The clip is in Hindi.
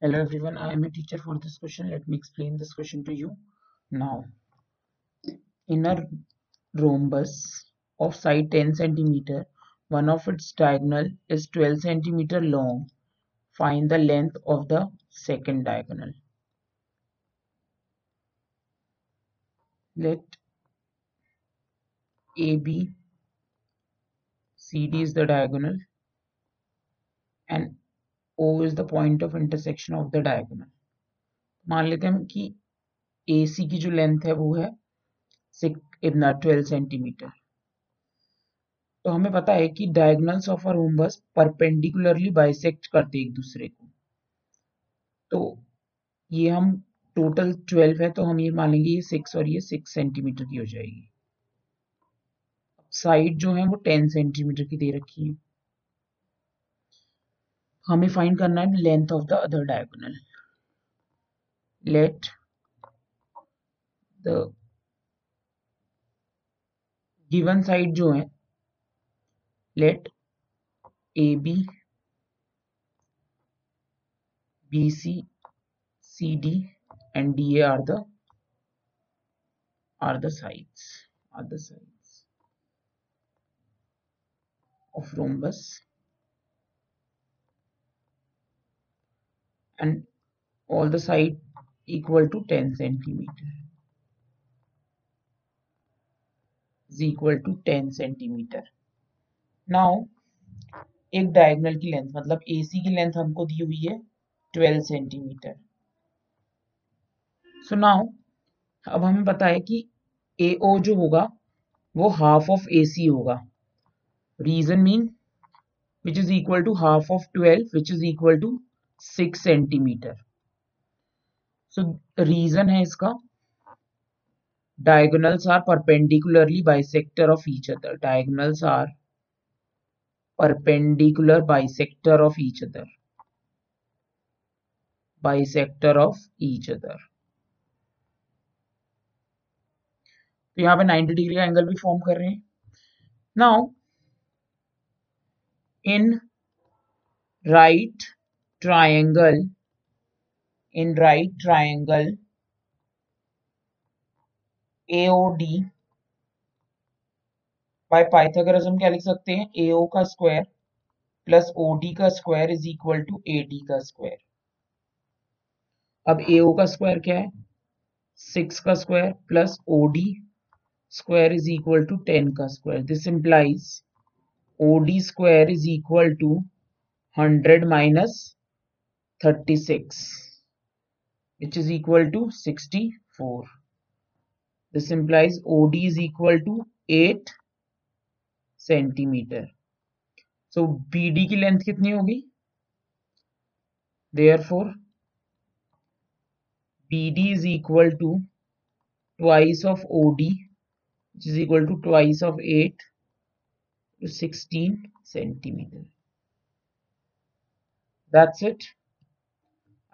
Hello everyone, I am a teacher for this question. Let me explain this question to you now. In a rhombus of side 10 centimeter, one of its diagonal is 12 centimeter long. Find the length of the second diagonal. Let AB CD is the diagonal and O is the point of intersection of the diagonal. मान लेते हैं कि ए सी की जो लेंथ है वो है इतना ट्वेल्व सेंटीमीटर तो हमें पता है कि diagonals of a rhombus perpendicularly bisect करते एक दूसरे को. तो ये हम टोटल ट्वेल्व है तो हम ये मानेंगे ये सिक्स और ये सिक्स सेंटीमीटर की हो जाएगी. साइड जो है वो टेन सेंटीमीटर की दे रखी है. हमें फाइंड करना है length of the other diagonal let the given side जो है let A B B C C D and D A are the are the sides are the sides of rhombus. And all the side equal to 10 centimeter is equal to 10 centimeter now एक डायगोनल की लेंथ मतलब AC की लेंथ हमको दी हुई है 12 सेंटीमीटर सो नाउ अब हमें पता है कि AO जो होगा वो हाफ़ ऑफ़ AC होगा reason mean which is equal to half of 12 which is equal to six centimeter. So reason है इसका। Diagonals are perpendicularly bisector of each other diagonals are perpendicular bisector of each other bisector of each other तो यहाँ पे 90 डिग्री का एंगल भी फॉर्म कर रहे हैं। Now in right right, triangle. In right triangle. AOD by Pythagoras हम क्या लिख सकते हैं? AO का स्क्वायर प्लस OD का square is equal to AD का स्क्वायर अब AO का स्क्वायर क्या है? सिक्स का square plus OD square is equal to ten का square this implies OD square is equal to 100 minus 36 which is equal to 64. This implies OD is equal to 8 centimeter. So BD की लेंथ कितनी होगी Therefore BD is equal to twice of OD which is equal to twice of 8 to 16 centimeter. That's it.